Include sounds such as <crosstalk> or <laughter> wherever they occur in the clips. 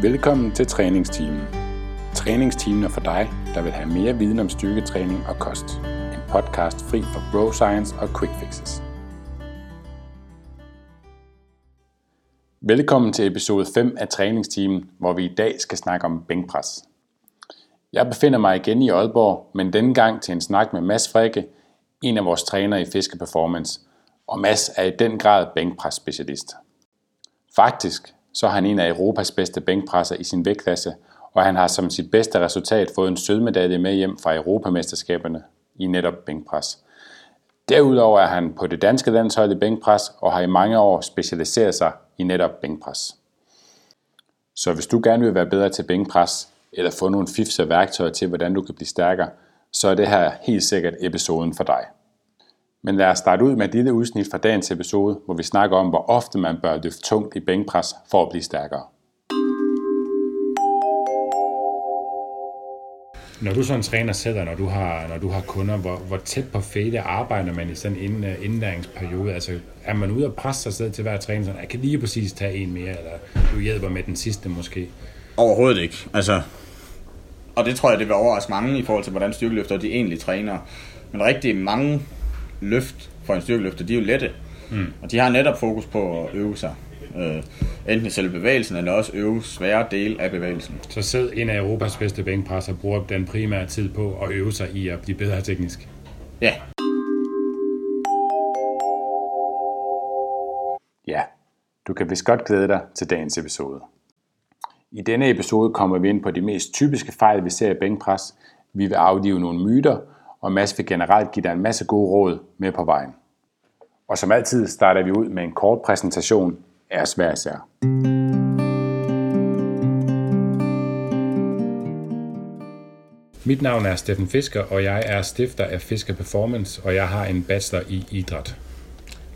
Velkommen til træningsteamen. Træningsteamen er for dig, der vil have mere viden om styrketræning og kost. En podcast fri for bro science og quick fixes. Velkommen til episode 5 af træningsteamen, hvor vi i dag skal snakke om bænkpres. Jeg befinder mig igen i Aalborg, men denne gang til en snak med Mads Frikke, en af vores trænere i Fiske Performance. Og Mads er i den grad bænkpres specialist. Faktisk så er han en af Europas bedste bænkpresser i sin vægtklasse, og han har som sit bedste resultat fået en sølvmedalje med hjem fra Europamesterskaberne i netop bænkpres. Derudover er han på det danske landshold i bænkpres og har i mange år specialiseret sig i netop bænkpres. Så hvis du gerne vil være bedre til bænkpres, eller få nogle fifs og værktøjer til, hvordan du kan blive stærkere, så er det her helt sikkert episoden for dig. Men lad os starte ud med et lille udsnit fra dagens episode, hvor vi snakker om, hvor ofte man bør løfte tungt i bænkpres for at blive stærkere. Når du sådan træner selv, når du har, når du har kunder, hvor, hvor tæt på fede arbejder man i sådan en uh, indlæringsperiode? Altså, er man ude og presse sig selv til hver træning, sådan, jeg kan lige præcis tage en mere, eller du hjælper med den sidste måske? Overhovedet ikke. Altså, og det tror jeg, det vil overraske mange i forhold til, hvordan styrkeløfter de egentlig træner. Men rigtig mange løft for en styrkeløfter, de er jo lette. Mm. Og de har netop fokus på at øve sig. Øh, enten i selve bevægelsen, eller også øve svære del af bevægelsen. Så selv en af Europas bedste bænkpresser bruger den primære tid på at øve sig i at blive bedre teknisk? Ja. Ja, du kan vist godt glæde dig til dagens episode. I denne episode kommer vi ind på de mest typiske fejl, vi ser i bænkpres. Vi vil aflive nogle myter, og Mads vil generelt give dig en masse gode råd med på vejen. Og som altid starter vi ud med en kort præsentation af os hver især. Mit navn er Steffen Fisker, og jeg er stifter af Fisker Performance, og jeg har en bachelor i idræt.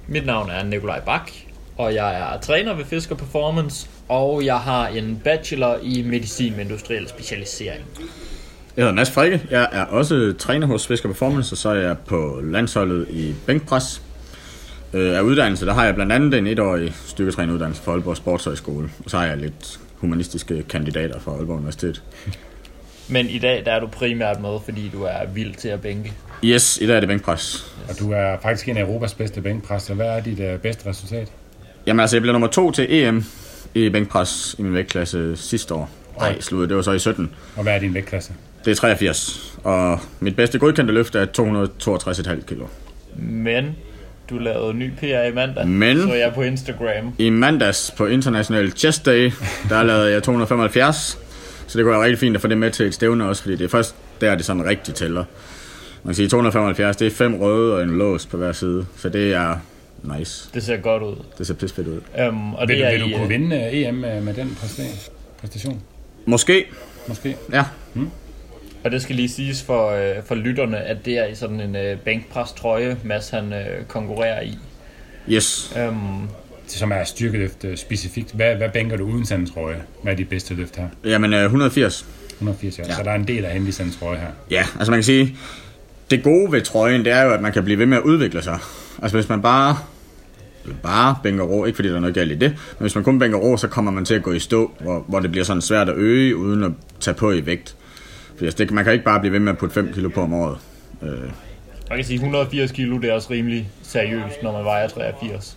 Mit navn er Nikolaj Bak, og jeg er træner ved Fisker Performance, og jeg har en bachelor i medicin med industriel specialisering. Jeg hedder Mads Frikke. Jeg er også træner hos Fisker Performance, og så er jeg på landsholdet i bænkpres. Øh, af uddannelse, der har jeg blandt andet en etårig styrketræneruddannelse fra Aalborg Sportshøjskole, og så har jeg lidt humanistiske kandidater fra Aalborg Universitet. Men i dag der er du primært med, fordi du er vild til at bænke. Yes, i dag er det bænkpres. Yes. Og du er faktisk en af Europas bedste bænkpresser. Hvad er dit uh, bedste resultat? Jamen altså, jeg blev nummer to til EM i bænkpres i min vægtklasse sidste år. Nej, sluttede, det var så i 17. Og hvad er din vægtklasse? Det er 83, og mit bedste godkendte løft er 262,5 kilo. Men du lavede ny PR i mandag, Men så jeg på Instagram. I mandags på International Chest Day, der lavede jeg 275, så det kunne være rigtig fint at få det med til et stævne også, fordi det er først der, det sådan rigtig tæller. Man kan sige 275, det er fem røde og en lås på hver side, så det er nice. Det ser godt ud. Det ser pisse fedt ud. Um, og vil, det er vil du kunne vinde øh, EM med den præstation? Måske. Måske. Ja. Hmm. Og det skal lige siges for, øh, for lytterne, at det er i sådan en øh, bænkpres trøje, Mads han øh, konkurrerer i. Yes. Um, som er styrkeløft øh, specifikt. Hvad, hvad bænker du uden sådan en trøje? Hvad er de bedste løft her? Jamen øh, 180. 180, ja. ja. Så der er en del af hende i sådan en trøje her. Ja, altså man kan sige, det gode ved trøjen, det er jo, at man kan blive ved med at udvikle sig. Altså hvis man bare bare bænker rå, ikke fordi der er noget galt i det, men hvis man kun bænker rå, så kommer man til at gå i stå, hvor, hvor det bliver sådan svært at øge, uden at tage på i vægt. Altså, det, man kan ikke bare blive ved med at putte 5 kilo på om året. Øh. Man kan sige, 180 kilo, det er også rimelig seriøst, når man vejer 83.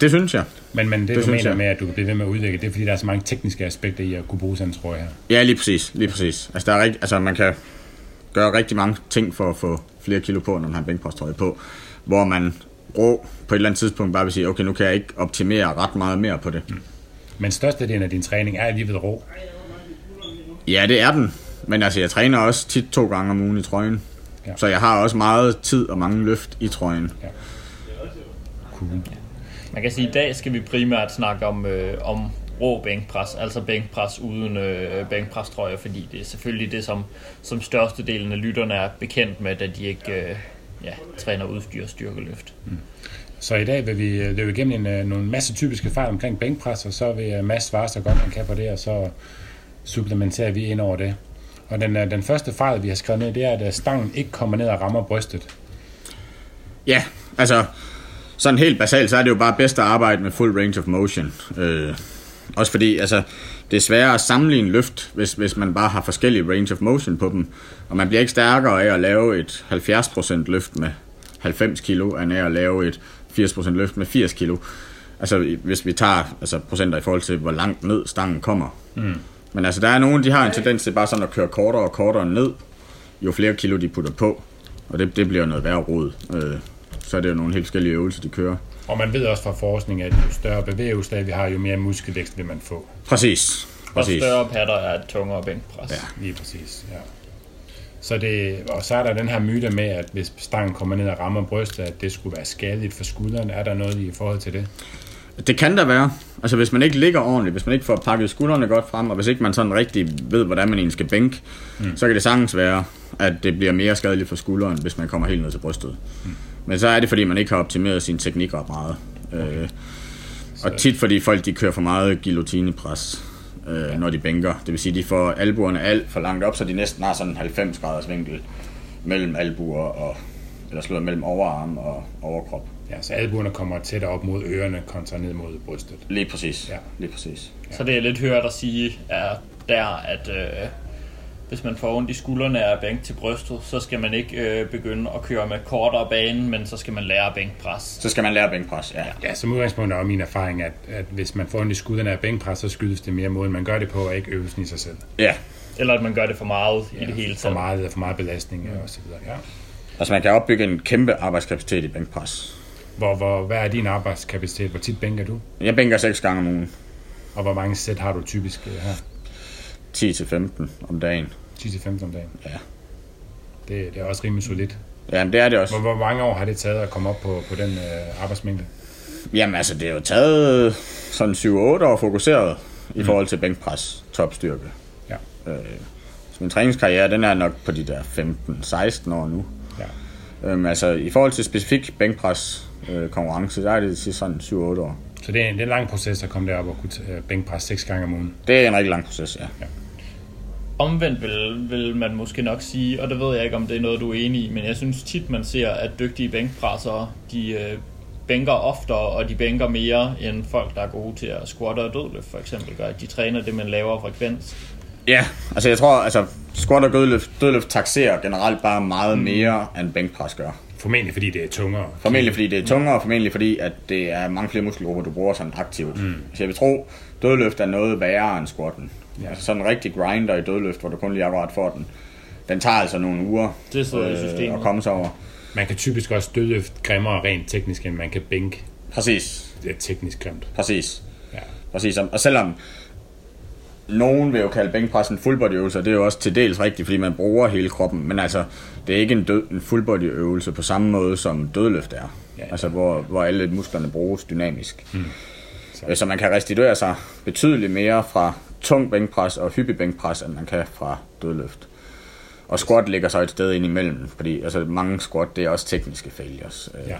Det synes jeg. Men, men det, det du mener jeg. med, at du kan blive ved med at udvikle, det er fordi, der er så mange tekniske aspekter i at kunne bruge sådan en trøje her. Ja, lige præcis. Lige præcis. Altså, der er rigt, altså, man kan gøre rigtig mange ting for at få flere kilo på, når man har en bænkposttrøje på, hvor man rå på et eller andet tidspunkt bare vil sige, okay, nu kan jeg ikke optimere ret meget mere på det. Mm. Men størstedelen af din træning er alligevel rå? Ja, det er den. Men altså, jeg træner også tit to gange om ugen i trøjen. Ja. Så jeg har også meget tid og mange løft i trøjen. Ja. Cool. Man kan sige, at i dag skal vi primært snakke om, øh, om rå bænkpres, altså bænkpres uden øh, bænkprestrøjer, fordi det er selvfølgelig det, som, som størstedelen af lytterne er bekendt med, da de ikke øh, ja, træner udstyr og styrkeløft. Mm. Så i dag vil vi øh, løbe igennem en, øh, nogle masse typiske fejl omkring bænkpres, og så vil Mads svare så godt man kan på det, og så supplementerer vi ind over det. Og den, øh, den første fejl, vi har skrevet ned, det er, at stangen ikke kommer ned og rammer brystet. Ja, altså sådan helt basalt, så er det jo bare bedst at arbejde med full range of motion. Øh, Også fordi, altså, det er sværere at sammenligne løft, hvis, hvis man bare har forskellige range of motion på dem. Og man bliver ikke stærkere af at lave et 70% løft med 90 kilo, end af at lave et 80% løft med 80 kilo. Altså, hvis vi tager altså, procenter i forhold til, hvor langt ned stangen kommer. Mm. Men altså, der er nogen, de har en tendens til bare sådan at køre kortere og kortere ned, jo flere kilo de putter på. Og det, det bliver noget værre rod. Øh, så er det jo nogle helt forskellige øvelser, de kører. Og man ved også fra forskning, at jo større bevægelseslag vi har, jo mere muskelvækst vil man få. Præcis. Og præcis. større patter er et tungere bænkpres. Ja. Lige præcis, ja. Så det, og så er der den her myte med, at hvis stangen kommer ned og rammer brystet, at det skulle være skadeligt for skulderen. Er der noget i forhold til det? Det kan der være. Altså hvis man ikke ligger ordentligt, hvis man ikke får pakket skuldrene godt frem, og hvis ikke man sådan rigtig ved, hvordan man egentlig skal bænke, mm. så kan det sagtens være, at det bliver mere skadeligt for skulderen, hvis man kommer helt ned til brystet. Mm. Men så er det, fordi man ikke har optimeret sin teknik ret meget. Okay. Øh, og tit fordi folk de kører for meget guillotinepres, øh, ja. når de bænker. Det vil sige, de får albuerne alt for langt op, så de næsten har sådan en 90 graders vinkel mellem albuer og eller slået mellem overarm og overkrop. Ja, så albuerne kommer tættere op mod ørerne kontra ned mod brystet. Lige præcis. Ja. Lige præcis. Så det er lidt hørt at sige, er der, at øh, hvis man får ondt i skuldrene af at bænke til brystet, så skal man ikke øh, begynde at køre med kortere bane, men så skal man lære at bænkpres. Så skal man lære bænkpres, ja. Ja, som udgangspunkt er min erfaring, at, at hvis man får ondt i skuldrene af bænkpres, så skyldes det mere måden, man gør det på, og ikke øvelsen i sig selv. Ja. Eller at man gør det for meget ja, i det hele For taget. meget, for meget belastning og så videre. Ja. Altså man kan opbygge en kæmpe arbejdskapacitet i bænkpres. Hvor, hvor, hvad er din arbejdskapacitet? Hvor tit bænker du? Jeg bænker 6 gange om ugen. Og hvor mange sæt har du typisk øh, her? 10-15 om dagen. 10-15 om dagen? Ja. Det, det er også rimelig solidt. Jamen det er det også. Hvor, hvor mange år har det taget at komme op på, på den øh, arbejdsmængde? Jamen altså det er jo taget sådan 7-8 år fokuseret i forhold til bænkpres topstyrke. Ja. Øh, så min træningskarriere den er nok på de der 15-16 år nu. ja. Øhm, altså i forhold til specifik bænkpres øh, konkurrence, der er det til sådan 7-8 år. Så det er, en, det er en lang proces at komme derop og kunne øh, bænkpres seks gange om ugen. Det er en rigtig lang proces, ja. Omvendt vil, vil man måske nok sige, og det ved jeg ikke, om det er noget, du er enig i, men jeg synes tit, man ser, at dygtige bænkpressere, de øh, bænker oftere, og de bænker mere, end folk, der er gode til at squatte og dødløft, for eksempel, gør. De træner det med en lavere frekvens. Ja, altså jeg tror, altså squat og dødløft, dødløft taxerer generelt bare meget mere, end bænkpres gør. Formentlig fordi det er tungere. Formentlig fordi det er tungere, og formentlig fordi, at det er mange flere muskelgrupper, du bruger sådan aktivt. Mm. Så jeg vil tro, dødløft er noget værre end squatten. Ja. Altså sådan en rigtig grinder i dødløft, hvor du kun lige akkurat får den. Den tager altså nogle uger Det sidder i systemet. at komme sig over. Man kan typisk også dødløft grimmere rent teknisk, end man kan bænke. Præcis, Det er teknisk grimt. præcis. Ja. Præcis, og selvom nogen vil jo kalde bænkpres en øvelse, og det er jo også til dels rigtigt, fordi man bruger hele kroppen, men altså, det er ikke en, død, en øvelse på samme måde som dødløft er. Ja. Altså, hvor, hvor alle musklerne bruges dynamisk. Mm. Så. så man kan restituere sig betydeligt mere fra tung bænkpres og hyppig bænkpres, end man kan fra dødløft. Og squat ligger så et sted ind imellem, fordi altså, mange squat, det er også tekniske failures. Øh, ja.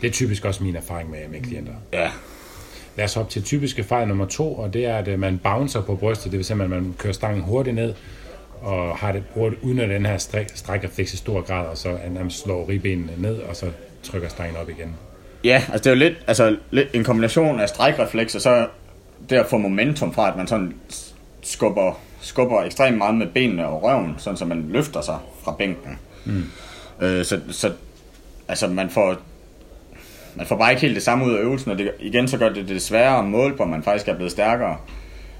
Det er typisk også min erfaring med, med klienter. ja. Lad os op til typiske fejl nummer to, og det er, at øh, man bouncer på brystet. Det vil sige, at man kører stangen hurtigt ned, og har det, bruger det uden at den her stræk, strækrefleks i stor grad, og så at man slår ribbenene ned, og så trykker stangen op igen. Ja, altså det er jo lidt, altså, lidt en kombination af strækrefleks og så det at få momentum fra, at man sådan skubber, skubber ekstremt meget med benene og røven, sådan så man løfter sig fra bænken. Mm. Øh, så, så altså man får man får bare ikke helt det samme ud af øvelsen, og det, igen så gør det det sværere at måle på, om man faktisk er blevet stærkere,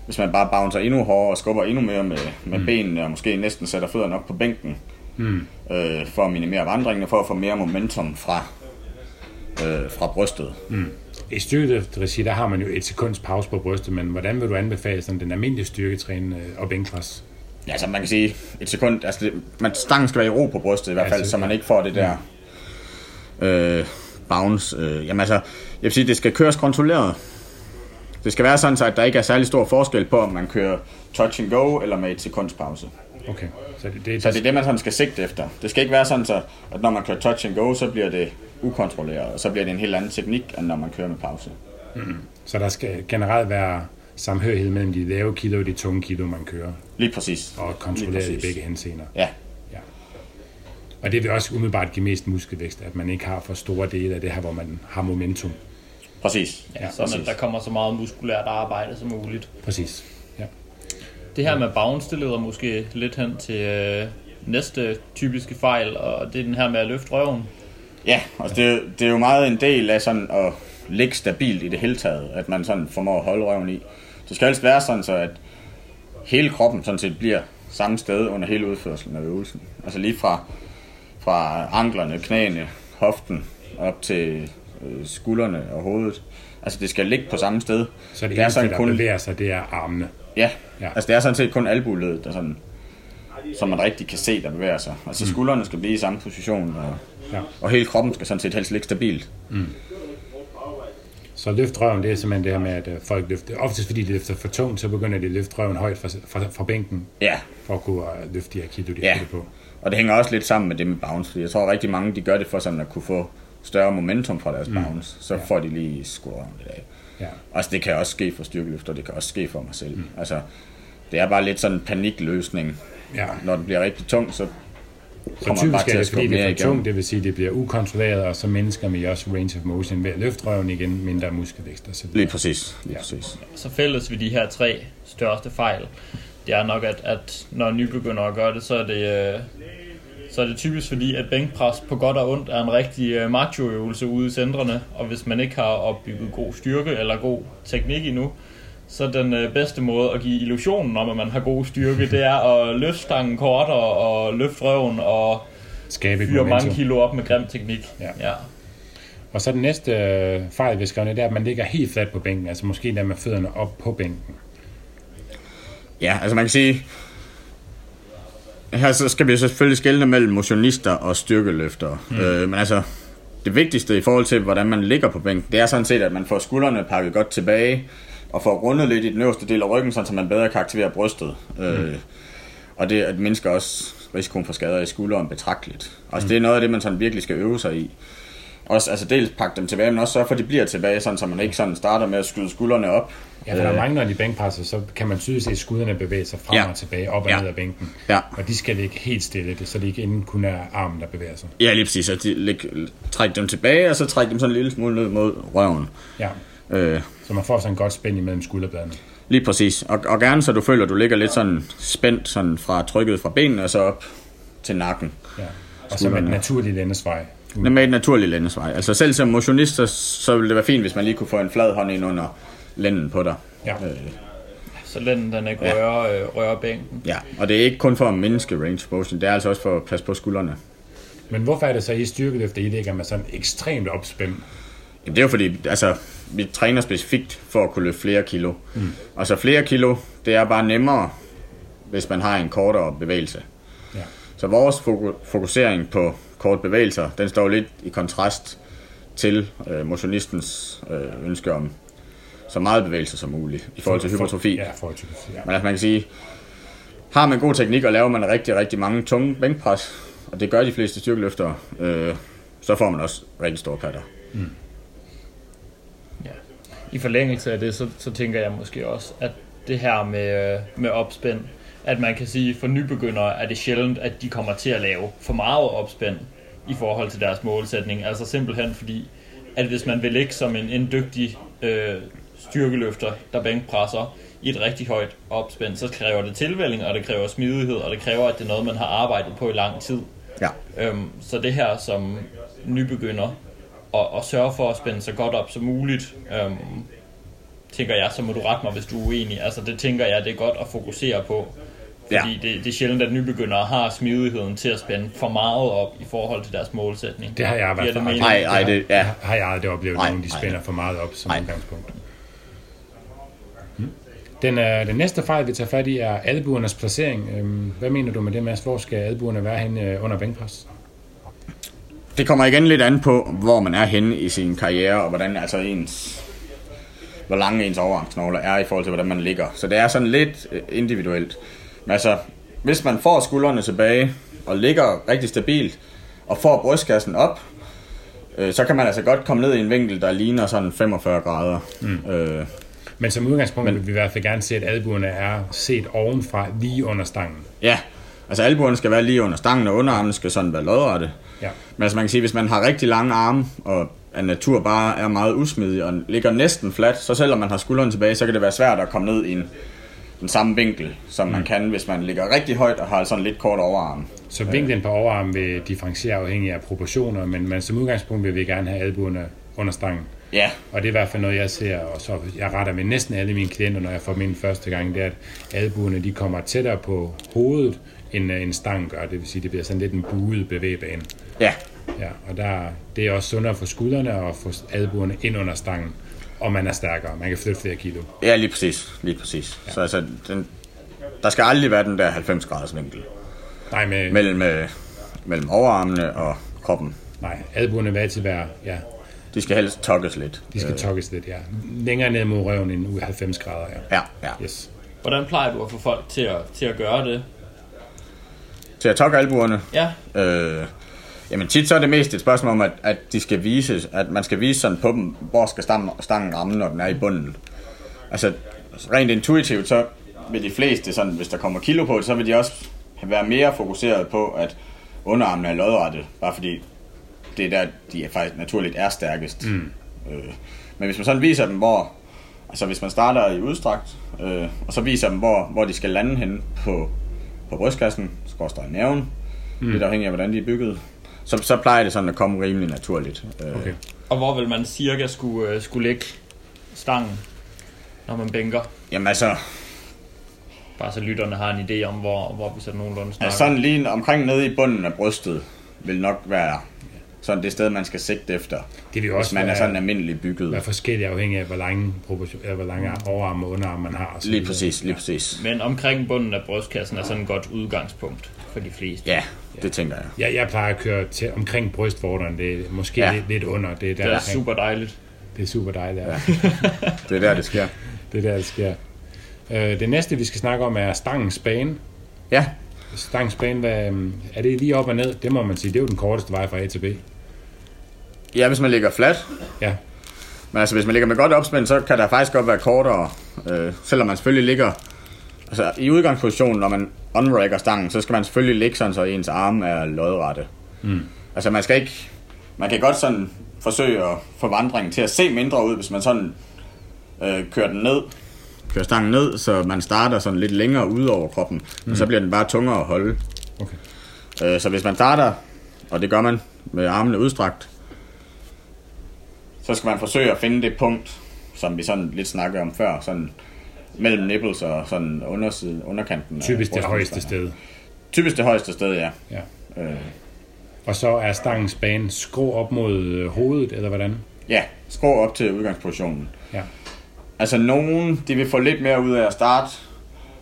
hvis man bare bouncer endnu hårdere og skubber endnu mere med, med mm. benene, og måske næsten sætter fødderne op på bænken, mm. øh, for at minimere vandringen, og for at få mere momentum fra, øh, fra brystet. Mm. I styrkeløftregi, der har man jo et sekunds pause på brystet, men hvordan vil du anbefale sådan den almindelige styrketræning øh, og bænkpres? Ja, altså man kan sige et sekund, altså det, man, stangen skal være i ro på brystet i hvert fald, Ja, så man ikke får det der øh, bounce. Øh, jamen altså, jeg vil sige, det skal køres kontrolleret. Det skal være sådan, så at der ikke er særlig stor forskel på, om man kører touch and go eller med et sekunds pause. Okay, så det, det, Så det er det, man sådan skal sigte efter. Det skal ikke være sådan, så, at når man kører touch and go, så bliver det ukontrolleret, og så bliver det en helt anden teknik, end når man kører med pause. så der skal generelt være samhørighed mellem de lave kilo og de tunge kilo, man kører, Lige præcis. og kontrolleret i begge henseender. Ja. Og det vil også umiddelbart give mest muskelvækst, at man ikke har for store dele af det her, hvor man har momentum. Præcis. Ja, sådan præcis. at der kommer så meget muskulært arbejde som muligt. Præcis. Ja. Det her med bounce, det leder måske lidt hen til øh, næste typiske fejl, og det er den her med at løfte røven. Ja, altså det, det er jo meget en del af sådan at ligge stabilt i det hele taget, at man sådan formår at holde røven i. Det skal helst være sådan, så at hele kroppen sådan set bliver samme sted under hele udførelsen af øvelsen. Altså lige fra, fra anklerne, knæene, hoften, op til øh, skuldrene og hovedet. Altså det skal ligge på samme sted. Så det, det er sådan der kun... bevæger sig, det er armene? Ja. ja, altså det er sådan set kun albuledet, der sådan, som man rigtig kan se, der bevæger sig. Altså mm. skuldrene skal blive i samme position, og, ja. og hele kroppen skal sådan set helst ligge stabilt. Mm. Så løftrøven, det er simpelthen det her med, at øh, folk løfter, oftest fordi de løfter for tungt, så begynder de at løfte røven højt fra, fra, fra bænken, ja. for at kunne uh, løfte de her kilo, de ja. på. Og det hænger også lidt sammen med det med bounce, fordi jeg tror rigtig mange, de gør det for sådan at kunne få større momentum fra deres mm. bounce, så ja. får de lige skudt lidt af. Ja. Altså det kan også ske for styrkeløfter, det kan også ske for mig selv. Mm. Altså det er bare lidt sådan en panikløsning. Ja. Når det bliver rigtig tungt, så så typisk er det, fordi det er for tungt, det vil sige, at det bliver ukontrolleret, og så mennesker med også range of motion ved at løfte røven igen, mindre muskelvækst så Lige præcis. Lige ja. præcis. Så fælles ved de her tre største fejl, det er nok, at, at når nybegyndere gør det, så er det, øh, så er det typisk fordi, at bænkpres på godt og ondt er en rigtig uh, macho-øvelse ude i centrene, og hvis man ikke har opbygget god styrke eller god teknik endnu, så den uh, bedste måde at give illusionen om, at man har god styrke, det er at løfte stangen kortere og løfte røven og Skabe fyre mange kilo op med grim teknik. Ja. ja. Og så den næste uh, fejl, vi skal det er, at man ligger helt fladt på bænken, altså måske der med fødderne op på bænken. Ja, altså man kan sige, her så skal vi selvfølgelig skelne mellem motionister og styrkeløftere. Mm. Øh, men altså, det vigtigste i forhold til, hvordan man ligger på bænken, det er sådan set, at man får skuldrene pakket godt tilbage, og får rundet lidt i den øverste del af ryggen, så man bedre kan aktivere brystet. Mm. Øh, og det at mindsker også risikoen for skader i skulderen betragteligt. Altså mm. det er noget af det, man sådan virkelig skal øve sig i. Også, altså dels pakke dem tilbage, men også sørge for, at de bliver tilbage, sådan, så man ikke sådan starter med at skyde skuldrene op, Ja, for der er mange, når de bænkpresser, så kan man tydeligt se skudderne bevæge sig frem ja. og tilbage, op og ja. ned af bænken. Ja. Og de skal ligge helt stille, så det ikke inden kun er armen, der bevæger sig. Ja, lige præcis. Så de læg, træk dem tilbage, og så træk dem sådan en lille smule ned mod røven. Ja. Øh. Så man får sådan en godt spænd imellem skulderbladene. Lige præcis. Og, og gerne så du føler, at du ligger lidt sådan spændt sådan fra trykket fra benene og så op til nakken. Ja. Og så med et naturligt lændesvej. Med et naturligt lændesvej. Altså selv som motionist, så, så ville det være fint, hvis man lige kunne få en flad hånd ind under lænden på dig. Ja. Øh, så lænden den ikke ja. rører, øh, rører bænken. Ja, og det er ikke kun for at mindske range motion, det er altså også for at passe på skuldrene. Men hvorfor er det så i styrkeløfter, I ligger med sådan ekstremt opspænd? Jamen, det er jo fordi, altså, vi træner specifikt for at kunne løfte flere kilo. Mm. Og så flere kilo, det er bare nemmere, hvis man har en kortere bevægelse. Ja. Så vores fokusering på kort bevægelser, den står lidt i kontrast til øh, motionistens øh, ønske om så meget bevægelse som muligt i forhold til hypertrofi. Ja, forhold til ja. Men altså man kan sige, har man god teknik og laver man rigtig, rigtig mange tunge bænkpres, og det gør de fleste styrkeløftere, øh, så får man også rigtig store patter. Mm. Ja. I forlængelse af det, så, så tænker jeg måske også, at det her med, øh, med opspænd, at man kan sige, for nybegyndere er det sjældent, at de kommer til at lave for meget opspænd i forhold til deres målsætning. Altså simpelthen fordi, at hvis man vil ligge som en, en dygtig øh, styrkeløfter, der bænkpresser i et rigtig højt opspænd, så kræver det tilvælling, og det kræver smidighed, og det kræver, at det er noget, man har arbejdet på i lang tid. Ja. Øhm, så det her som nybegynder, at, at sørge for at spænde så godt op som muligt, øhm, tænker jeg, så må du rette mig, hvis du er uenig. Altså det tænker jeg, det er godt at fokusere på. Fordi ja. det, det er sjældent, at nybegyndere har smidigheden til at spænde for meget op i forhold til deres målsætning. Det har jeg i hvert fald Nej, nej, det, ja. har jeg aldrig oplevet, at de spænder for meget op som udgangspunkt. Den, øh, den næste fejl, vi tager fat i, er albuernes placering. Øhm, hvad mener du med det, Mads? Hvor skal albuerne være henne øh, under bænkpres? Det kommer igen lidt an på, hvor man er henne i sin karriere, og hvordan altså ens, hvor lange ens overarmsknogler er i forhold til, hvordan man ligger. Så det er sådan lidt øh, individuelt. Men altså, hvis man får skuldrene tilbage, og ligger rigtig stabilt, og får brystkassen op, øh, så kan man altså godt komme ned i en vinkel, der ligner sådan 45 grader. Mm. Øh, men som udgangspunkt Men, vil vi i hvert fald gerne se, at albuerne er set ovenfra lige under stangen. Ja, altså albuerne skal være lige under stangen, og underarmene skal sådan være lodrette. Ja. Men altså man kan sige, hvis man har rigtig lange arme, og af natur bare er meget usmidig og ligger næsten fladt, så selvom man har skulderen tilbage, så kan det være svært at komme ned i en, den samme vinkel, som mm. man kan, hvis man ligger rigtig højt og har sådan lidt kort overarm. Så vinklen på overarmen vil differentiere afhængig af proportioner, men, men som udgangspunkt vil vi gerne have albuerne under stangen. Ja. Og det er i hvert fald noget, jeg ser, og så jeg retter med næsten alle mine klienter, når jeg får min første gang, det er, at albuerne de kommer tættere på hovedet, end en stang gør. Det vil sige, det bliver sådan lidt en buet bevægebane. Ja. Ja, og der, det er også sundere for skuldrene og få albuerne ind under stangen, og man er stærkere. Man kan flytte flere kilo. Ja, lige præcis. Lige præcis. Ja. Så altså, den, der skal aldrig være den der 90 graders vinkel. Nej, med, mellem, øh, mellem overarmene og kroppen. Nej, albuerne vil altid være, ja. De skal helst tokkes lidt. De skal tokkes lidt, ja. Længere ned mod røven end ude 90 grader, ja. Ja, ja. Yes. Hvordan plejer du at få folk til at, til at gøre det? Til at tokke albuerne? Ja. Øh, jamen tit så er det mest et spørgsmål om, at, at de skal vise, at man skal vise sådan på dem, hvor skal stangen, stangen ramme, når den er i bunden. Altså rent intuitivt, så vil de fleste, sådan, hvis der kommer kilo på det, så vil de også være mere fokuseret på, at underarmene er lodrette, bare fordi det er der, de er faktisk naturligt er stærkest. Mm. Øh, men hvis man sådan viser dem, hvor, altså hvis man starter i udstrakt, øh, og så viser dem, hvor, hvor de skal lande hen på, på brystkassen, skorstræk næven, mm. lidt afhængig af, hvordan de er bygget, så, så plejer det sådan at komme rimelig naturligt. Øh. Okay. Og hvor vil man cirka skulle, uh, skulle lægge stangen, når man bænker? Jamen altså, Bare så lytterne har en idé om, hvor, hvor vi så nogenlunde snakker. Ja, sådan lige omkring nede i bunden af brystet vil nok være sådan det sted, man skal sigte efter. Det vil også hvis man er sådan almindelig bygget. Være forskellig afhængig af, hvor lange, hvor lange overarm og underarm man har. Lige præcis, lige præcis. Men omkring bunden af brystkassen er sådan et godt udgangspunkt for de fleste. Ja, det ja. tænker jeg. Ja, jeg plejer at køre til omkring brystvorteren. Det er måske ja. lidt, lidt under. Det er, der, det er super dejligt. Det er super dejligt, ja. ja. det er der, det sker. <laughs> det er der, det sker. Øh, det næste, vi skal snakke om, er stangens bane. Ja. Stangens bane, hvad, er det lige op og ned? Det må man sige, det er jo den korteste vej fra A til B. Ja, hvis man ligger flat. Ja. Men altså, hvis man ligger med godt opspænd, så kan der faktisk godt være kortere. Øh, selvom man selvfølgelig ligger... Altså, i udgangspositionen, når man unracker stangen, så skal man selvfølgelig ligge sådan, så ens arme er lodrette. Mm. Altså, man skal ikke... Man kan godt sådan forsøge at få vandringen til at se mindre ud, hvis man sådan øh, kører den ned kører stangen ned, så man starter sådan lidt længere ud over kroppen, mm. og så bliver den bare tungere at holde. Okay. Øh, så hvis man starter, og det gør man med armene udstrakt, så skal man forsøge at finde det punkt, som vi sådan lidt snakkede om før, sådan mellem nipples og sådan undersiden, underkanten. Typisk det højeste sted. Typisk det højeste sted, ja. ja. Øh. Og så er stangens bane skrå op mod øh, hovedet, eller hvordan? Ja, skrå op til udgangspositionen. Ja. Altså nogen, de vil få lidt mere ud af at starte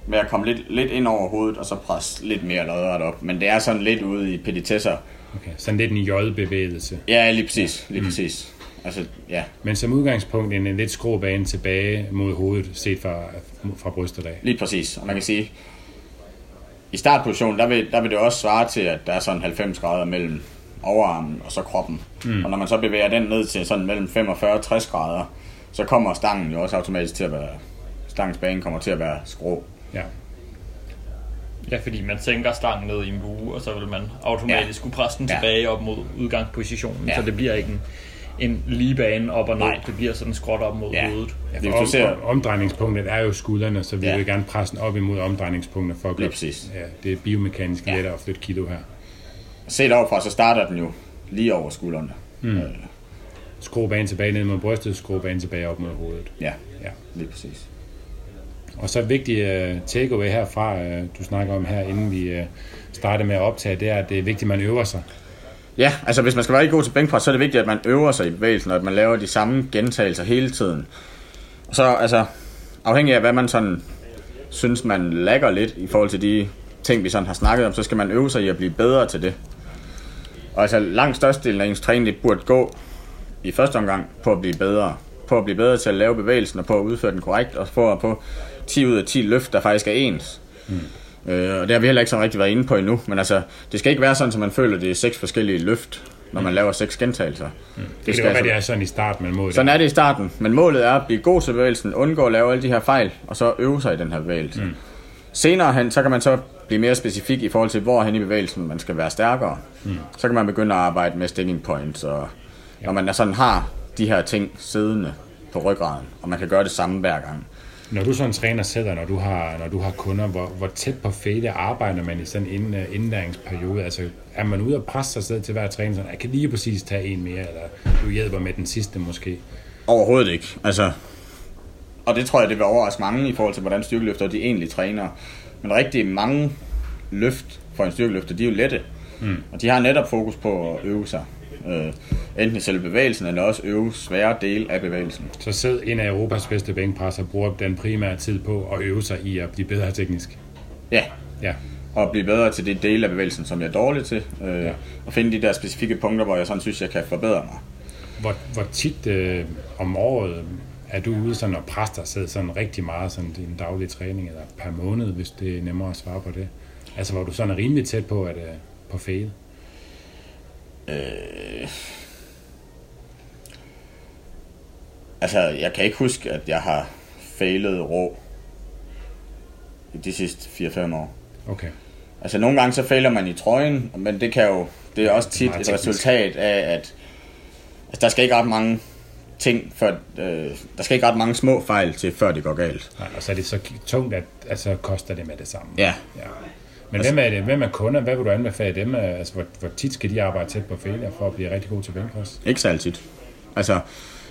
med at komme lidt, lidt ind over hovedet, og så presse lidt mere lodret op. Men det er sådan lidt ude i petitesser. Okay, sådan lidt en j-bevægelse. Ja, lige præcis. Lige mm. præcis. Altså, ja. Men som udgangspunkt en, en lidt skråbane tilbage mod hovedet, set fra, fra brystet af. Lige præcis. Og man kan sige, i startpositionen, der vil, der vil det også svare til, at der er sådan 90 grader mellem overarmen og så kroppen. Mm. Og når man så bevæger den ned til sådan mellem 45 og 60 grader, så kommer stangen jo også automatisk til at være, stangens bane kommer til at være skrå. Ja. Ja, fordi man sænker stangen ned i en bue, og så vil man automatisk ja. kunne presse den tilbage ja. op mod udgangspositionen, ja. så det bliver ikke en, en lige bane op og ned, Nej. det bliver sådan skråt op mod ja. hovedet. Ja, for om, ser... omdrejningspunktet er jo skuldrene, så vi ja. vil gerne presse den op imod omdrejningspunktet for at gøre. Ja, det er biomekanisk ja. lettere at flytte kilo her. Set overfra, så starter den jo lige over skuldrene. Mm. Øh, skrue banen tilbage ned mod brystet, skrue banen tilbage op mod hovedet. Ja, ja. lige præcis. Og så vigtig uh, takeaway herfra, uh, du snakker om her, inden vi uh, starter med at optage, det er, at det er vigtigt, at man øver sig. Ja, altså hvis man skal være rigtig god til bænkpres, så er det vigtigt, at man øver sig i bevægelsen, og at man laver de samme gentagelser hele tiden. Så altså, afhængig af hvad man sådan synes, man lægger lidt i forhold til de ting, vi sådan har snakket om, så skal man øve sig i at blive bedre til det. Og altså langt størstedelen af ens træning, det burde gå i første omgang på at blive bedre. På at blive bedre til at lave bevægelsen og på at udføre den korrekt, og på at få 10 ud af 10 løft, der faktisk er ens. Mm. Øh, og det har vi heller ikke så rigtig været inde på endnu, men altså, det skal ikke være sådan, at man føler, at det er seks forskellige løft, når man mm. laver seks gentagelser. Mm. Det, det skal altså, det er sådan i starten, men målet Sådan er det i starten, men målet er at blive god til bevægelsen, undgå at lave alle de her fejl, og så øve sig i den her bevægelse. Mm. Senere hen, så kan man så blive mere specifik i forhold til, hvor hen i bevægelsen man skal være stærkere. Mm. Så kan man begynde at arbejde med sticking points og Når man sådan har de her ting siddende på ryggraden, og man kan gøre det samme hver gang. Når du sådan træner selv, når du har, når du har kunder, hvor, hvor tæt på fælde arbejder man i sådan en uh, indlæringsperiode? Altså, er man ude og presse sig selv til hver træning, sådan, jeg kan lige præcis tage en mere, eller du hjælper med den sidste måske? Overhovedet ikke. Altså, og det tror jeg, det vil overraske mange i forhold til, hvordan styrkeløfter de egentlig træner. Men rigtig mange løft for en styrkeløfter, de er jo lette. Mm. Og de har netop fokus på at øve sig. Øh, enten selve bevægelsen, eller også øve svære dele af bevægelsen. Så selv en af Europas bedste bænkpresser bruger den primære tid på at øve sig i at blive bedre teknisk? Ja. Ja. Og blive bedre til det dele af bevægelsen, som jeg er dårlig til. Øh, ja. Og finde de der specifikke punkter, hvor jeg sådan synes, jeg kan forbedre mig. Hvor, hvor tit øh, om året er du ude sådan og dig selv sådan rigtig meget sådan i en daglig træning, eller per måned, hvis det er nemmere at svare på det? Altså, hvor du sådan er rimelig tæt på, at, øh, på fail? Øh... Altså, jeg kan ikke huske, at jeg har failet rå i de sidste 4-5 år. Okay. Altså, nogle gange så fejler man i trøjen, men det kan jo, det er også tit Meget et teknisk. resultat af, at altså, der skal ikke ret mange ting, før, øh, der skal ikke ret mange små fejl til, før det går galt. Nej, og så er det så tungt, at altså, koster det med det samme. Ja, ja. Men hvem er det? Hvem er kunder? Hvad vil du anbefale dem? Altså, hvor, hvor tit skal de arbejde tæt på failure for at blive rigtig god til bænkpres? ikke så altid. Altså,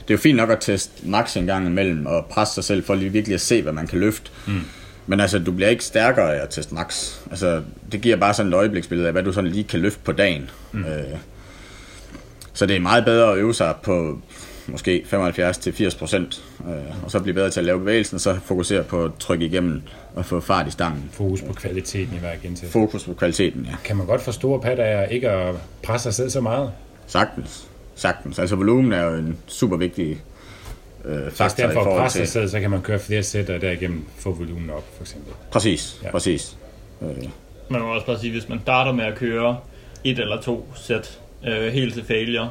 det er jo fint nok at teste max en gang imellem, og presse sig selv for lige virkelig at se, hvad man kan løfte. Mm. Men altså, du bliver ikke stærkere af at teste max. Altså, det giver bare sådan et øjebliksbillede af, hvad du sådan lige kan løfte på dagen. Mm. Øh, så det er meget bedre at øve sig på måske 75-80 procent, øh, og så blive bedre til at lave bevægelsen, og så fokusere på at trykke igennem og få fart i stangen. Fokus på kvaliteten i hver gentagelse. Fokus på kvaliteten, ja. Kan man godt få store pat af ikke at presse sig selv så meget? Sagtens. Sagtens. Altså, volumen er jo en super vigtig øh, Så faktor stedet i for at presse sig selv, så kan man køre flere sæt og derigennem få volumen op, for eksempel. Præcis, ja. præcis. Øh, Man må også bare sige, hvis man starter med at køre et eller to sæt øh, helt til failure,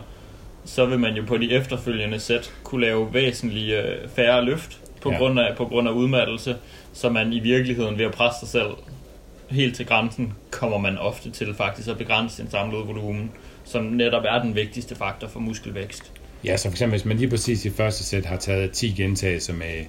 så vil man jo på de efterfølgende sæt kunne lave væsentlige øh, færre løft på, Ja. grund af, på grund af udmattelse, så man i virkeligheden ved at presse sig selv helt til grænsen, kommer man ofte til faktisk at begrænse sin samlede volumen, som netop er den vigtigste faktor for muskelvækst. Ja, så for eksempel, hvis man lige præcis i første sæt har taget 10 gentagelser med,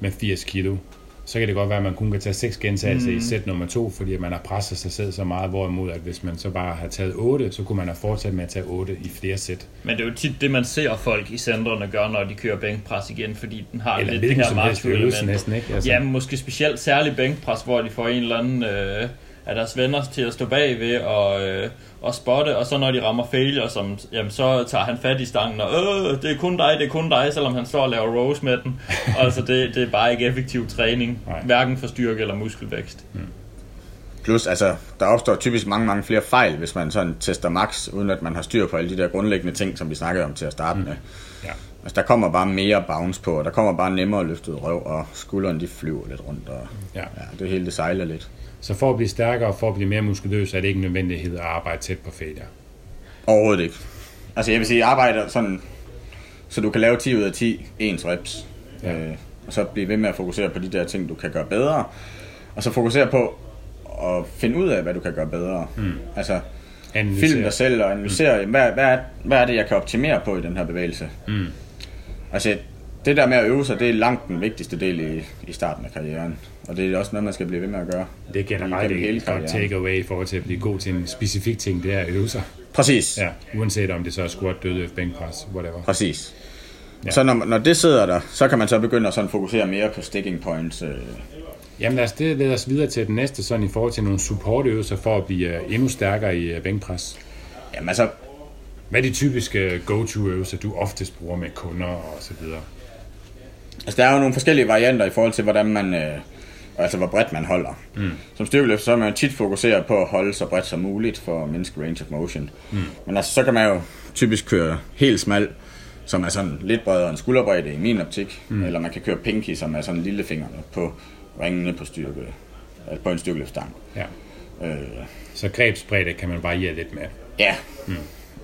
med 80 kilo, så kan det godt være, at man kun kan tage 6 gentagelser mm. i sæt nummer 2, fordi man har presset sig selv så meget, hvorimod at hvis man så bare har taget 8, så kunne man have fortsat med at tage 8 i flere sæt. Men det er jo tit det, man ser folk i centrene gøre, når de kører bænkpres igen, fordi den har Eller lidt det her element. næsten, ikke? Altså. Ja, måske specielt særlig bænkpres, hvor de får en eller anden øh, af deres venner til at stå bagved og, øh, og spotte, og så når de rammer failure, som, jamen, så tager han fat i stangen, og øh, det er kun dig, det er kun dig, selvom han står og laver rows med den. <laughs> altså, det, det er bare ikke effektiv træning, Nej. hverken for styrke eller muskelvækst. plus, altså, der opstår typisk mange, mange flere fejl, hvis man sådan tester max, uden at man har styr på alle de der grundlæggende ting, som vi snakkede om til at starte med. Ja. Altså, der kommer bare mere bounce på, og der kommer bare nemmere løftet røv, og skuldrene de flyver lidt rundt, og Ja. ja, det hele det sejler lidt. Så for at blive stærkere og for at blive mere muskuløs, er det ikke en nødvendighed at arbejde tæt på failure. Overhovedet ikke. Altså, jeg vil sige, jeg arbejder sådan, så du kan lave 10 ud af 10 ens reps. Ja. Øh, og så blive ved med at fokusere på de der ting, du kan gøre bedre. Og så fokusere på at finde ud af, hvad du kan gøre bedre. Mm. Altså, Analysere. film dig selv og analysere, mm. hvad, hvad, er, hvad er det, jeg kan optimere på i den her bevægelse. Mm. Altså, det der med at øve sig, det er langt den vigtigste del i, i starten af karrieren. Og det er også noget, man skal blive ved med at gøre. Det er generelt hele et godt take-away i forhold til at blive god til en specifik ting, det er at øve sig. Præcis. Ja, uanset om det så er squat, dødløft, bænkpres, whatever. Præcis. Ja. Så når, når det sidder der, så kan man så begynde at sådan fokusere mere på sticking points. Øh, Jamen lad os det lede os videre til den næste, sådan i forhold til nogle supportøvelser for at blive øh, endnu stærkere i øh, bænkpres. jamen altså, Hvad er de typiske go-to-øvelser, du oftest bruger med kunder og så videre? altså, der er jo nogle forskellige varianter i forhold til, hvordan man... Øh, altså, hvor bredt man holder. Mm. Som styrkeløft, så er man jo tit fokuseret på at holde så bredt som muligt for at mindske range of motion. Mm. Men altså, så kan man jo typisk køre helt smal, som er sådan lidt bredere end skulderbredde i min optik. Mm. Eller man kan køre pinky, som er sådan lillefingrene på ringene på styrke, øh, på en styrkeløftstang. Ja. Øh, Så grebsbredde kan man bare hjælpe lidt med. ja. Mm.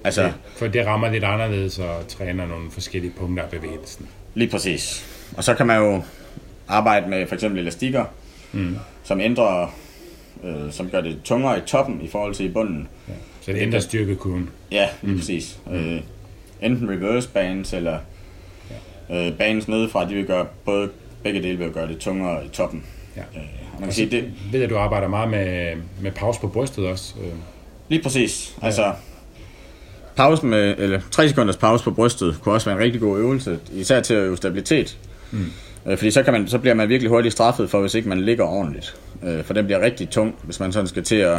Altså, For det rammer lidt anderledes og træner nogle forskellige punkter af bevægelsen. Lige præcis. Og så kan man jo arbejde med for eksempel elastikker, mm. som ændrer, øh, som gør det tungere i toppen i forhold til i bunden. Ja. Så det ændrer styrkekurven. Ja, lige mm. præcis. Mm. Øh, enten reverse bands eller øh, bands nedefra, de vil gøre både begge dele vil gøre det tungere i toppen. Ja. Øh, man kan sige, det, Ved at du arbejder meget med, med pause på brystet også. Øh, Lige præcis. Altså, pause med, eller 3 sekunders pause på brystet kunne også være en rigtig god øvelse, især til at øve stabilitet. Mm. Fordi så, kan man, så bliver man virkelig hurtigt straffet for, hvis ikke man ligger ordentligt. Øh, For den bliver rigtig tung, hvis man sådan skal til at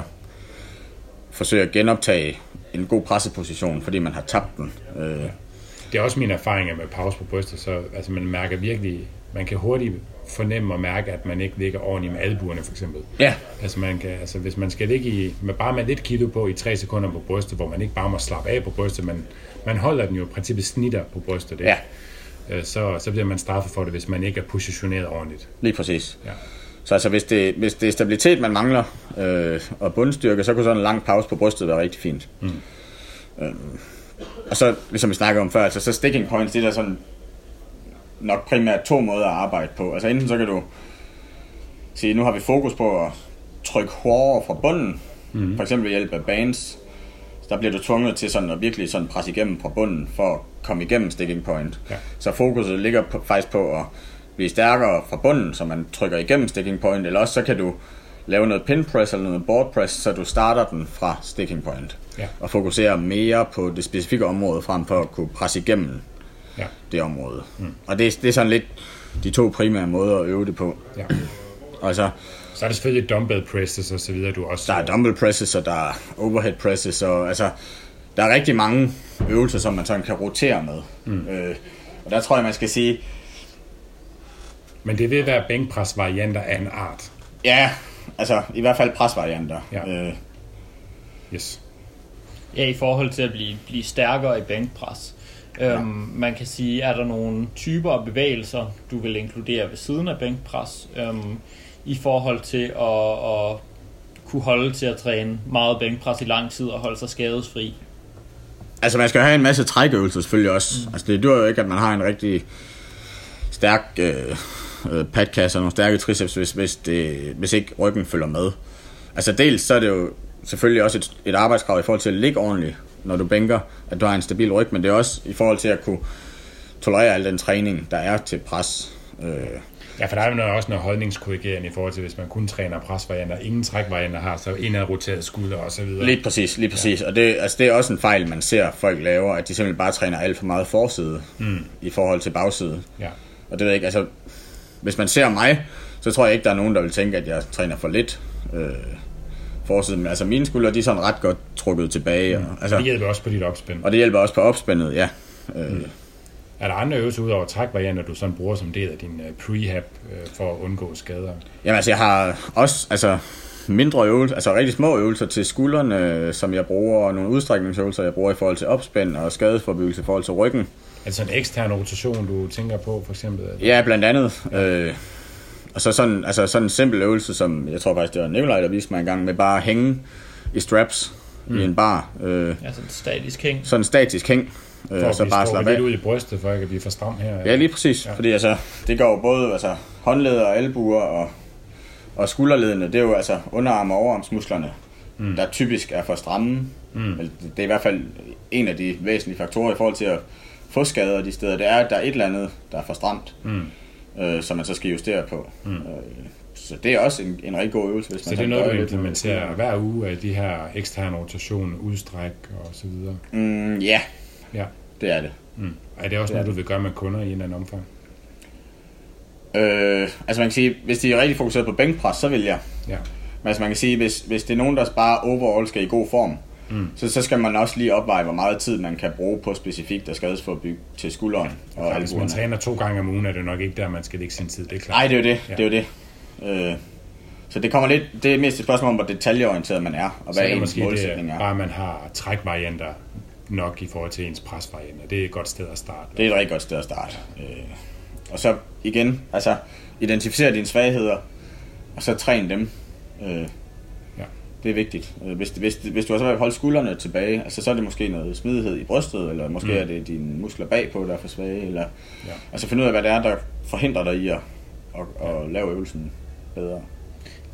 forsøge at genoptage en god presseposition, fordi man har tabt den. Øh, Det er også mine erfaringer med pause på brystet, så altså, man mærker virkelig, man kan hurtigt fornemme og mærke, at man ikke ligger ordentligt med albuerne for eksempel. Ja, Altså, man kan, altså hvis man skal ligge i, med bare med lidt kilo på i 3 sekunder på brystet, hvor man ikke bare må slappe af på brystet, men man holder den jo i princippet snitter på brystet, ikke? ja, Øh, så, så bliver man straffet for det, hvis man ikke er positioneret ordentligt. lige præcis. Ja. Så altså, hvis det, hvis det er stabilitet, man mangler, øh, og bundstyrke, så kunne sådan en lang pause på brystet være rigtig fint. Mm. Øhm, og så, ligesom vi snakkede om før, altså, så sticking points, det er der sådan nok primært to måder at arbejde på. Altså enten så kan du sige, nu har vi fokus på at trykke hårdere fra bunden, mm. for eksempel ved hjælp af bands. Der bliver du tvunget til sådan at virkelig sådan presse igennem fra bunden, for at komme igennem sticking point. Ja. Så fokuset ligger på, faktisk på at blive stærkere fra bunden, så man trykker igennem sticking point, eller også så kan du lave noget pin press eller noget board press, så du starter den fra sticking point. Ja. Og fokuserer mere på det specifikke område, frem for at kunne presse igennem Ja. det område. Mm. Og det, det er sådan lidt de to primære måder at øve det på. ja. Altså, Så er der selvfølgelig dumbbell presses og så videre, du også... der er dumbbell presses, og der er overhead presses, og altså, der er rigtig mange øvelser, som man sådan kan rotere med. Mm. Øh, og der tror jeg, man skal sige, Men det vil være bænkpres-varianter af en art. ja, altså i hvert fald presvarianter. Ja. Øh, Yes. Ja, i forhold til at blive, blive stærkere i bænkpres. Øhm, man kan sige, er der nogle typer af bevægelser, du vil inkludere ved siden af bænkpres, øhm, i forhold til at, at kunne holde til at træne meget bænkpres i lang tid og holde sig skadesfri? Altså, man skal jo have en masse trækøvelser selvfølgelig også. Mm. Altså, det dur jo ikke, at man har en rigtig stærk øh, øh, padkasse og nogle stærke triceps, hvis, hvis, det, hvis ikke ryggen følger med. Altså, dels så er det jo selvfølgelig også et, et arbejdskrav i forhold til at ligge ordentligt, når du bænker, at du har en stabil ryg, men det er også i forhold til at kunne tolerere al den træning, der er til pres. Øh, Ja, for der er jo også noget holdningskorrigerende i forhold til, hvis man kun træner presvarianter, ingen trækvarianter har, så indadroteret skulder og så videre. Lige præcis, lige præcis. Ja. Og det, altså, det er også en fejl, man ser folk laver, at de simpelthen bare træner alt for meget forside mm. i forhold til bagside. Ja. Og det ved jeg ikke, altså, hvis man ser mig, så tror jeg ikke, der er nogen, der vil tænke, at jeg træner for lidt øh, forside. Men altså, mine skuldre, de er sådan ret godt trukket tilbage. Og, altså, Det hjælper også på dit opspænd. og det hjælper også på opspændet, ja. Øh, mm. Er der andre øvelser ud over trækvarianter, du sådan bruger som del af din uh, prehab uh, for at undgå skader? Jamen altså, jeg har også altså, mindre øvelser, altså rigtig små øvelser til skuldrene, øh, som jeg bruger, og nogle udstrækningsøvelser, jeg bruger i forhold til opspænd og skadesforbyggelse i forhold til ryggen. Er sådan en ekstern rotation, du tænker på, for eksempel? Ja, blandt andet. Øh, og så sådan, altså sådan en simpel øvelse, som jeg tror faktisk, det var Nikolaj, der viste mig en gang, med bare at hænge i straps mm. i en bar. Øh, Altså en statisk hæng. sådan statisk hæng, øh, at så bare slappe af. lidt ud i brystet, for ikke at blive for stram her. Ja, lige præcis. Ja. Fordi altså, det går jo både altså, håndleder og albuer og, og skulderledene. Det er jo altså underarm og overarmsmusklerne, mm. der typisk er for stramme. Mm. Det er i hvert fald en af de væsentlige faktorer i forhold til at få skader de steder. Det er, at der er et eller andet, der er for stramt, mm. øh, som man så skal justere på. Mm. Øh, så det er også en, en rigtig god øvelse, hvis Så man det er noget, du implementerer hver uge af de her eksterne rotationer, udstræk og så videre. Mm, ja, Ja. det er det. Mm. Er det også noget, du vil gøre med kunder i en eller anden omfang? Øh, altså man kan sige, hvis de er rigtig fokuseret på bænkpres, så vil jeg. Ja. Men altså man kan sige, hvis, hvis det er nogen, der bare overall skal i god form, mm. så, så skal man også lige opveje, hvor meget tid man kan bruge på specifikt at skadesforbygge til skulderen og Og hvis man træner to gange om ugen, er det nok ikke der, man skal lægge sin tid. Det er klart. Nej, det er jo det. Ja. Ja. Det er jo det. Øh, så det kommer lidt, det er mest et spørgsmål om, hvor detaljeorienteret man er, og så hvad er det ens målsætning det, er. bare, man har trækvarianter nok i forhold til ens presvarianter. Det er et godt sted at starte. Det er et rigtig godt sted at starte. Øh, og så igen, altså identificere dine svagheder, og så træn dem. Øh, Ja. Det er vigtigt. Øh, Hvis, hvis, hvis du har så vil holde skuldrene tilbage, altså, så er det måske noget smidighed i brystet, eller måske mm. er det dine muskler bagpå, der er for svage, eller Ja. ja. altså finde ud af, hvad det er, der forhindrer dig i at, at, at lave øvelsen bedre.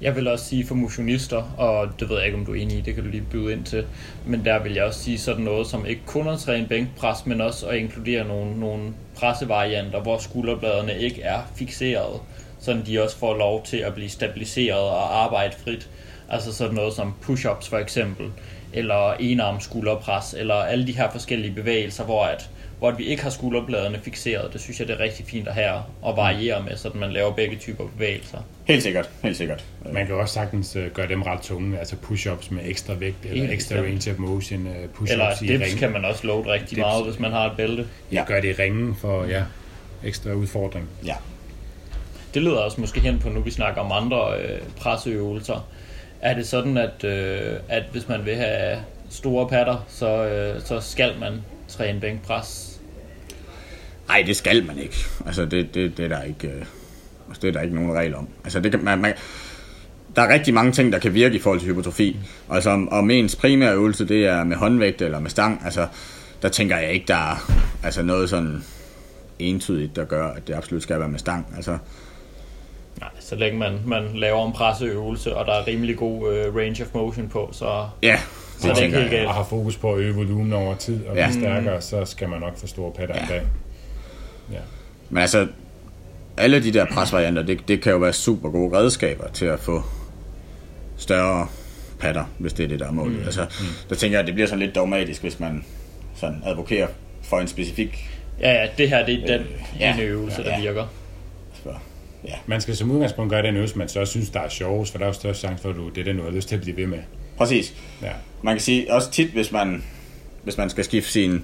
Jeg vil også sige for motionister, og det ved jeg ikke, om du er enig i, det kan du lige byde ind til, men der vil jeg også sige sådan noget som ikke kun at træne bænkpres, men også at inkludere nogle, nogle pressevarianter, hvor skulderbladene ikke er fixeret, så de også får lov til at blive stabiliseret og arbejde frit. Altså sådan noget som push-ups for eksempel, eller enarm skulderpres, eller alle de her forskellige bevægelser, hvor at hvor vi ikke har skulderbladene fixeret. Det synes jeg, det er rigtig fint at have og variere med, så man laver begge typer bevægelser. Helt sikkert, helt sikkert. Man kan også sagtens øh, gøre dem ret tunge, altså push-ups med ekstra vægt, eller Helt ekstra bestemt. range of motion, øh, push-ups Eller i dips ring. kan man også load rigtig Dips. meget, hvis man har et bælte. Ja. Gør det i ringen for ja, ekstra udfordring. Ja. Det leder også måske hen på, nu vi snakker om andre øh, presseøvelser. Er det sådan, at, øh, at hvis man vil have store patter, så, øh, så skal man træne bænkpres? Nej, det skal man ikke. Altså, det, det, det er der ikke... Øh, altså, det er der ikke nogen regel om. Altså, det kan, man, man, der er rigtig mange ting, der kan virke i forhold til hypotrofi. Altså, om, om ens primære øvelse, det er med håndvægt eller med stang, altså, der tænker jeg ikke, der er altså, noget sådan entydigt, der gør, at det absolut skal være med stang. Altså, Nej, så længe man, man laver en presseøvelse, og der er rimelig god øh, range of motion på, så ja, Så det er ikke helt galt. Og har fokus på at øge volumen over tid og Ja. blive stærkere, så skal man nok få store patter ja. en dag. Ja. Men altså, alle de der presvarianter, det, det kan jo være super gode redskaber til at få større patter, hvis det er det, der er målet. Mm. Altså, der tænker jeg, at det bliver sådan lidt dogmatisk, hvis man sådan advokerer for en specifik... ja, ja, det her det er den ja, ene øvelse, ja, der ja. virker. Så, ja, Man skal som udgangspunkt gøre den øvelse, man så også synes, der er sjovest, for der er jo størst chance for, at du, det er den, du har lyst til at blive ved med. Præcis. Ja. Man kan sige også tit, hvis man, hvis man skal skifte sine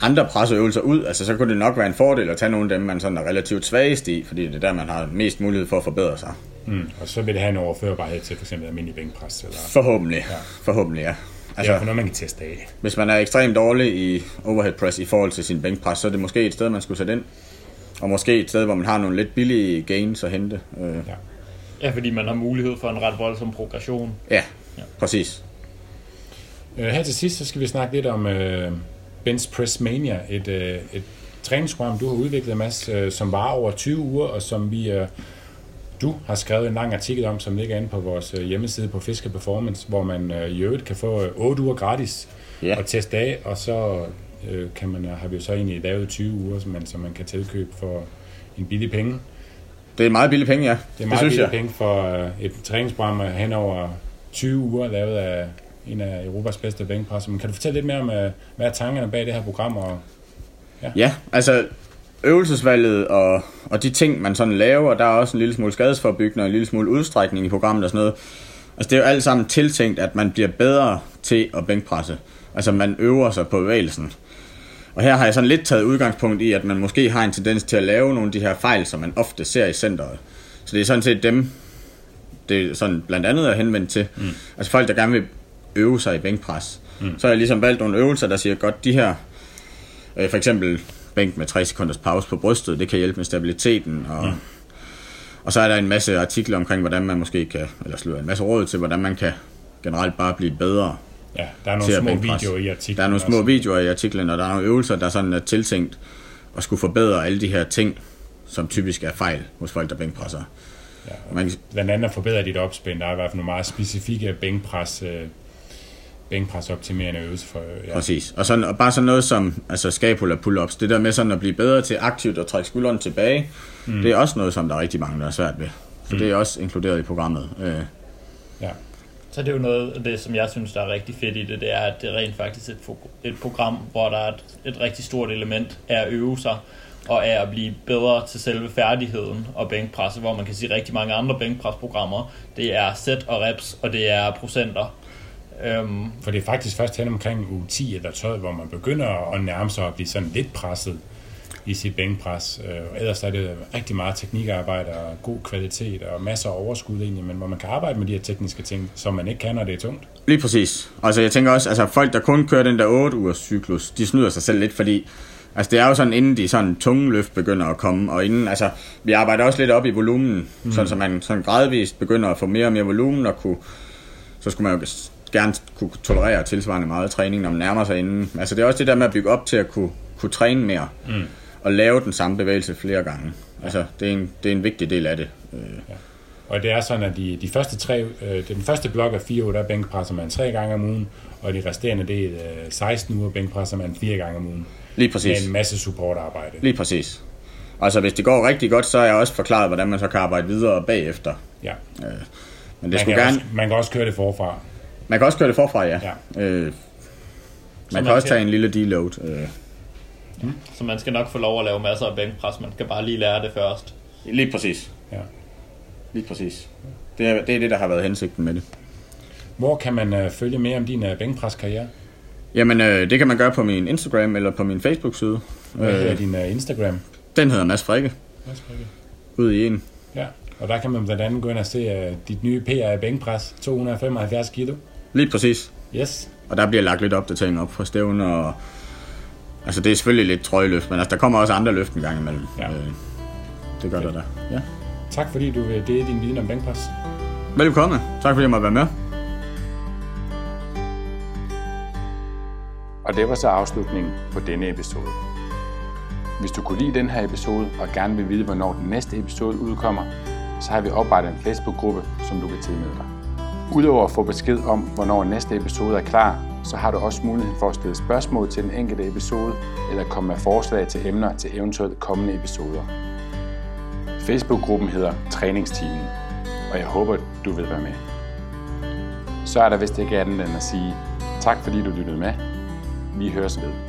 andre presseøvelser ud, altså så kunne det nok være en fordel at tage nogle af dem, man sådan er relativt svagest i, fordi det er der, man har mest mulighed for at forbedre sig. Mm. Og så vil det have en overførbarhed til f.eks. almindelig bænkpres. Eller, Forhåbentlig. Ja. Forhåbentlig, ja. altså, Altså, det er noget, man kan teste af. hvis man er ekstremt dårlig i overhead press i forhold til sin bænkpres, så er det måske et sted, man skulle sætte ind. Og måske et sted, hvor man har nogle lidt billige gains at hente. Øh, Ja. Ja, fordi man har mulighed for en ret voldsom progression. ja, præcis. Øh, her til sidst, så skal vi snakke lidt om øh, Press Mania, et, øh, et træningsprogram, du har udviklet, Mads, øh, som var over 20 uger, og som vi, øh, du har skrevet en lang artikel om, som ligger inde på vores øh, hjemmeside på Fisker Performance, hvor man øh, i øvrigt kan få øh, 8 uger gratis Ja. og teste af, og så øh, kan man, har vi jo så egentlig lavet 20 uger, som man, som man kan tilkøbe for en billig penge. Det er meget billige penge, ja. Det er meget synes billige jeg. penge for øh, et træningsprogram øh, hen over 20 uger, lavet af en af Europas bedste bænkpresser. Men kan du fortælle lidt mere om, øh, hvad er tankerne bag det her program? Og, Ja, altså øvelsesvalget og, og de ting, man sådan laver, der er også en lille smule skadesforbyggende og en lille smule udstrækning i programmet og sådan noget. Altså det er jo alt sammen tiltænkt, at man bliver bedre til at bænkpresse. Altså man øver sig på bevægelsen. Og her har jeg sådan lidt taget udgangspunkt i, at man måske har en tendens til at lave nogle af de her fejl, som man ofte ser i centret. Så det er sådan set dem, det sådan blandt andet er henvendt til. Mm. Altså folk, der gerne vil øve sig i bænkpres. Mm. Så har jeg ligesom valgt nogle øvelser, der siger, godt, de her Øh, for eksempel bænk med 3 sekunders pause på brystet, det kan hjælpe med stabiliteten. Og, mm. og så er der en masse artikler omkring, hvordan man måske kan, eller slår en masse råd til, hvordan man kan generelt bare blive bedre ja, der er nogle små bænkpresse. videoer i artiklen. Der er nogle små også. videoer i artiklen, og der er nogle øvelser, der sådan er tiltænkt at skulle forbedre alle de her ting, som typisk er fejl hos folk, der bænkpresser. Ja, Man, kan- blandt andet at forbedre dit opspænd. Der er i hvert fald nogle meget specifikke bænkpres, øh, bænkpres optimerende øvelser for. Øh, ja. Præcis. Og, sådan, og bare sådan noget som altså scapula pull-ups, det der med sådan at blive bedre til aktivt at trække skulderen tilbage, mm. det er også noget, som der er rigtig mange, der er svært ved. Så mm. det er også inkluderet i programmet. Øh, ja. Så det er jo noget af det, som jeg synes, der er rigtig fedt i det, det er, at det er rent faktisk et, et program, hvor der er et, et rigtig stort element af at øve sig, og af at blive bedre til selve færdigheden og bænkpresse, hvor man kan sige rigtig mange andre bænkpresprogrammer, det er sæt og reps, og det er procenter. Øhm, For det er faktisk først hen omkring uge 10 eller 12, hvor man begynder at nærme sig at blive sådan lidt presset i sit bænkpres. Øh, og ellers er det rigtig meget teknikarbejde og god kvalitet og masser af overskud egentlig, men hvor man kan arbejde med de her tekniske ting, som man ikke kan, når det er tungt. Lige præcis. Altså jeg tænker også, altså folk, der kun kører den der 8 ugers cyklus, de snyder sig selv lidt, fordi altså det er jo sådan, inden de sådan tunge løft begynder at komme, og inden, altså vi arbejder også lidt op i volumen, mm. sådan så man sådan gradvist begynder at få mere og mere volumen, og kunne, så skulle man jo gerne kunne tolerere tilsvarende meget træning, når man nærmer sig inden. Altså det er også det der med at bygge op til at kunne, kunne træne mere, mm. og lave den samme bevægelse flere gange. Altså det er en, det er en vigtig del af det. Øh, Og det er sådan, at de, de første tre, øh, den første blok af fire uger, der bænkpresser man tre gange om ugen, og de resterende del, øh, 16 uger, bænkpresser man fire gange om ugen. Lige præcis. Med en masse supportarbejde. Lige præcis. Altså, hvis det går rigtig godt, så er jeg også forklaret, hvordan man så kan arbejde videre bagefter. Ja. Øh, men det Man skulle kan, gerne... også, man kan også køre det forfra. Man kan også køre det forfra, ja. Ja. Øh, man man kan også kan- tage en lille deload. Øh, Så man skal nok få lov at lave masser af bænkpres, man skal bare lige lære det først. lige præcis. Ja. Lige præcis. Det er, det er det, der har været hensigten med det. Hvor kan man øh, følge mere om din øh, bænkpreskarriere? Jamen, øh, det kan man gøre på min Instagram eller på min Facebook-side. Hvad hedder Øh, din øh, Instagram? den hedder Mads Frikke, ud i en. Ja, og der kan man blandt andet gå ind og se uh, dit nye PR i bænkpres, 275 kilo. Lige præcis. Yes. Og der bliver lagt lidt opdatering op på stævner. Og, altså, det er selvfølgelig lidt trøjeløft, men altså, der kommer også andre løft en gang imellem. Ja. Øh, det gør der da. Ja. Tak fordi du vil dele din viden om bænkpres. Velkommen. Tak fordi jeg måtte være med. Og det var så afslutningen på denne episode. Hvis du kunne lide den her episode og gerne vil vide, hvornår den næste episode udkommer, så har vi oprettet en Facebook-gruppe, som du kan tilmelde dig. Udover at få besked om, hvornår næste episode er klar, så har du også mulighed for at stille spørgsmål til den enkelte episode, eller komme med forslag til emner til eventuelt kommende episoder. Facebook-gruppen hedder Træningsteamen, og jeg håber, du vil være med. Så er der vist ikke andet end at sige tak, fordi du lyttede med. Vi høres ved.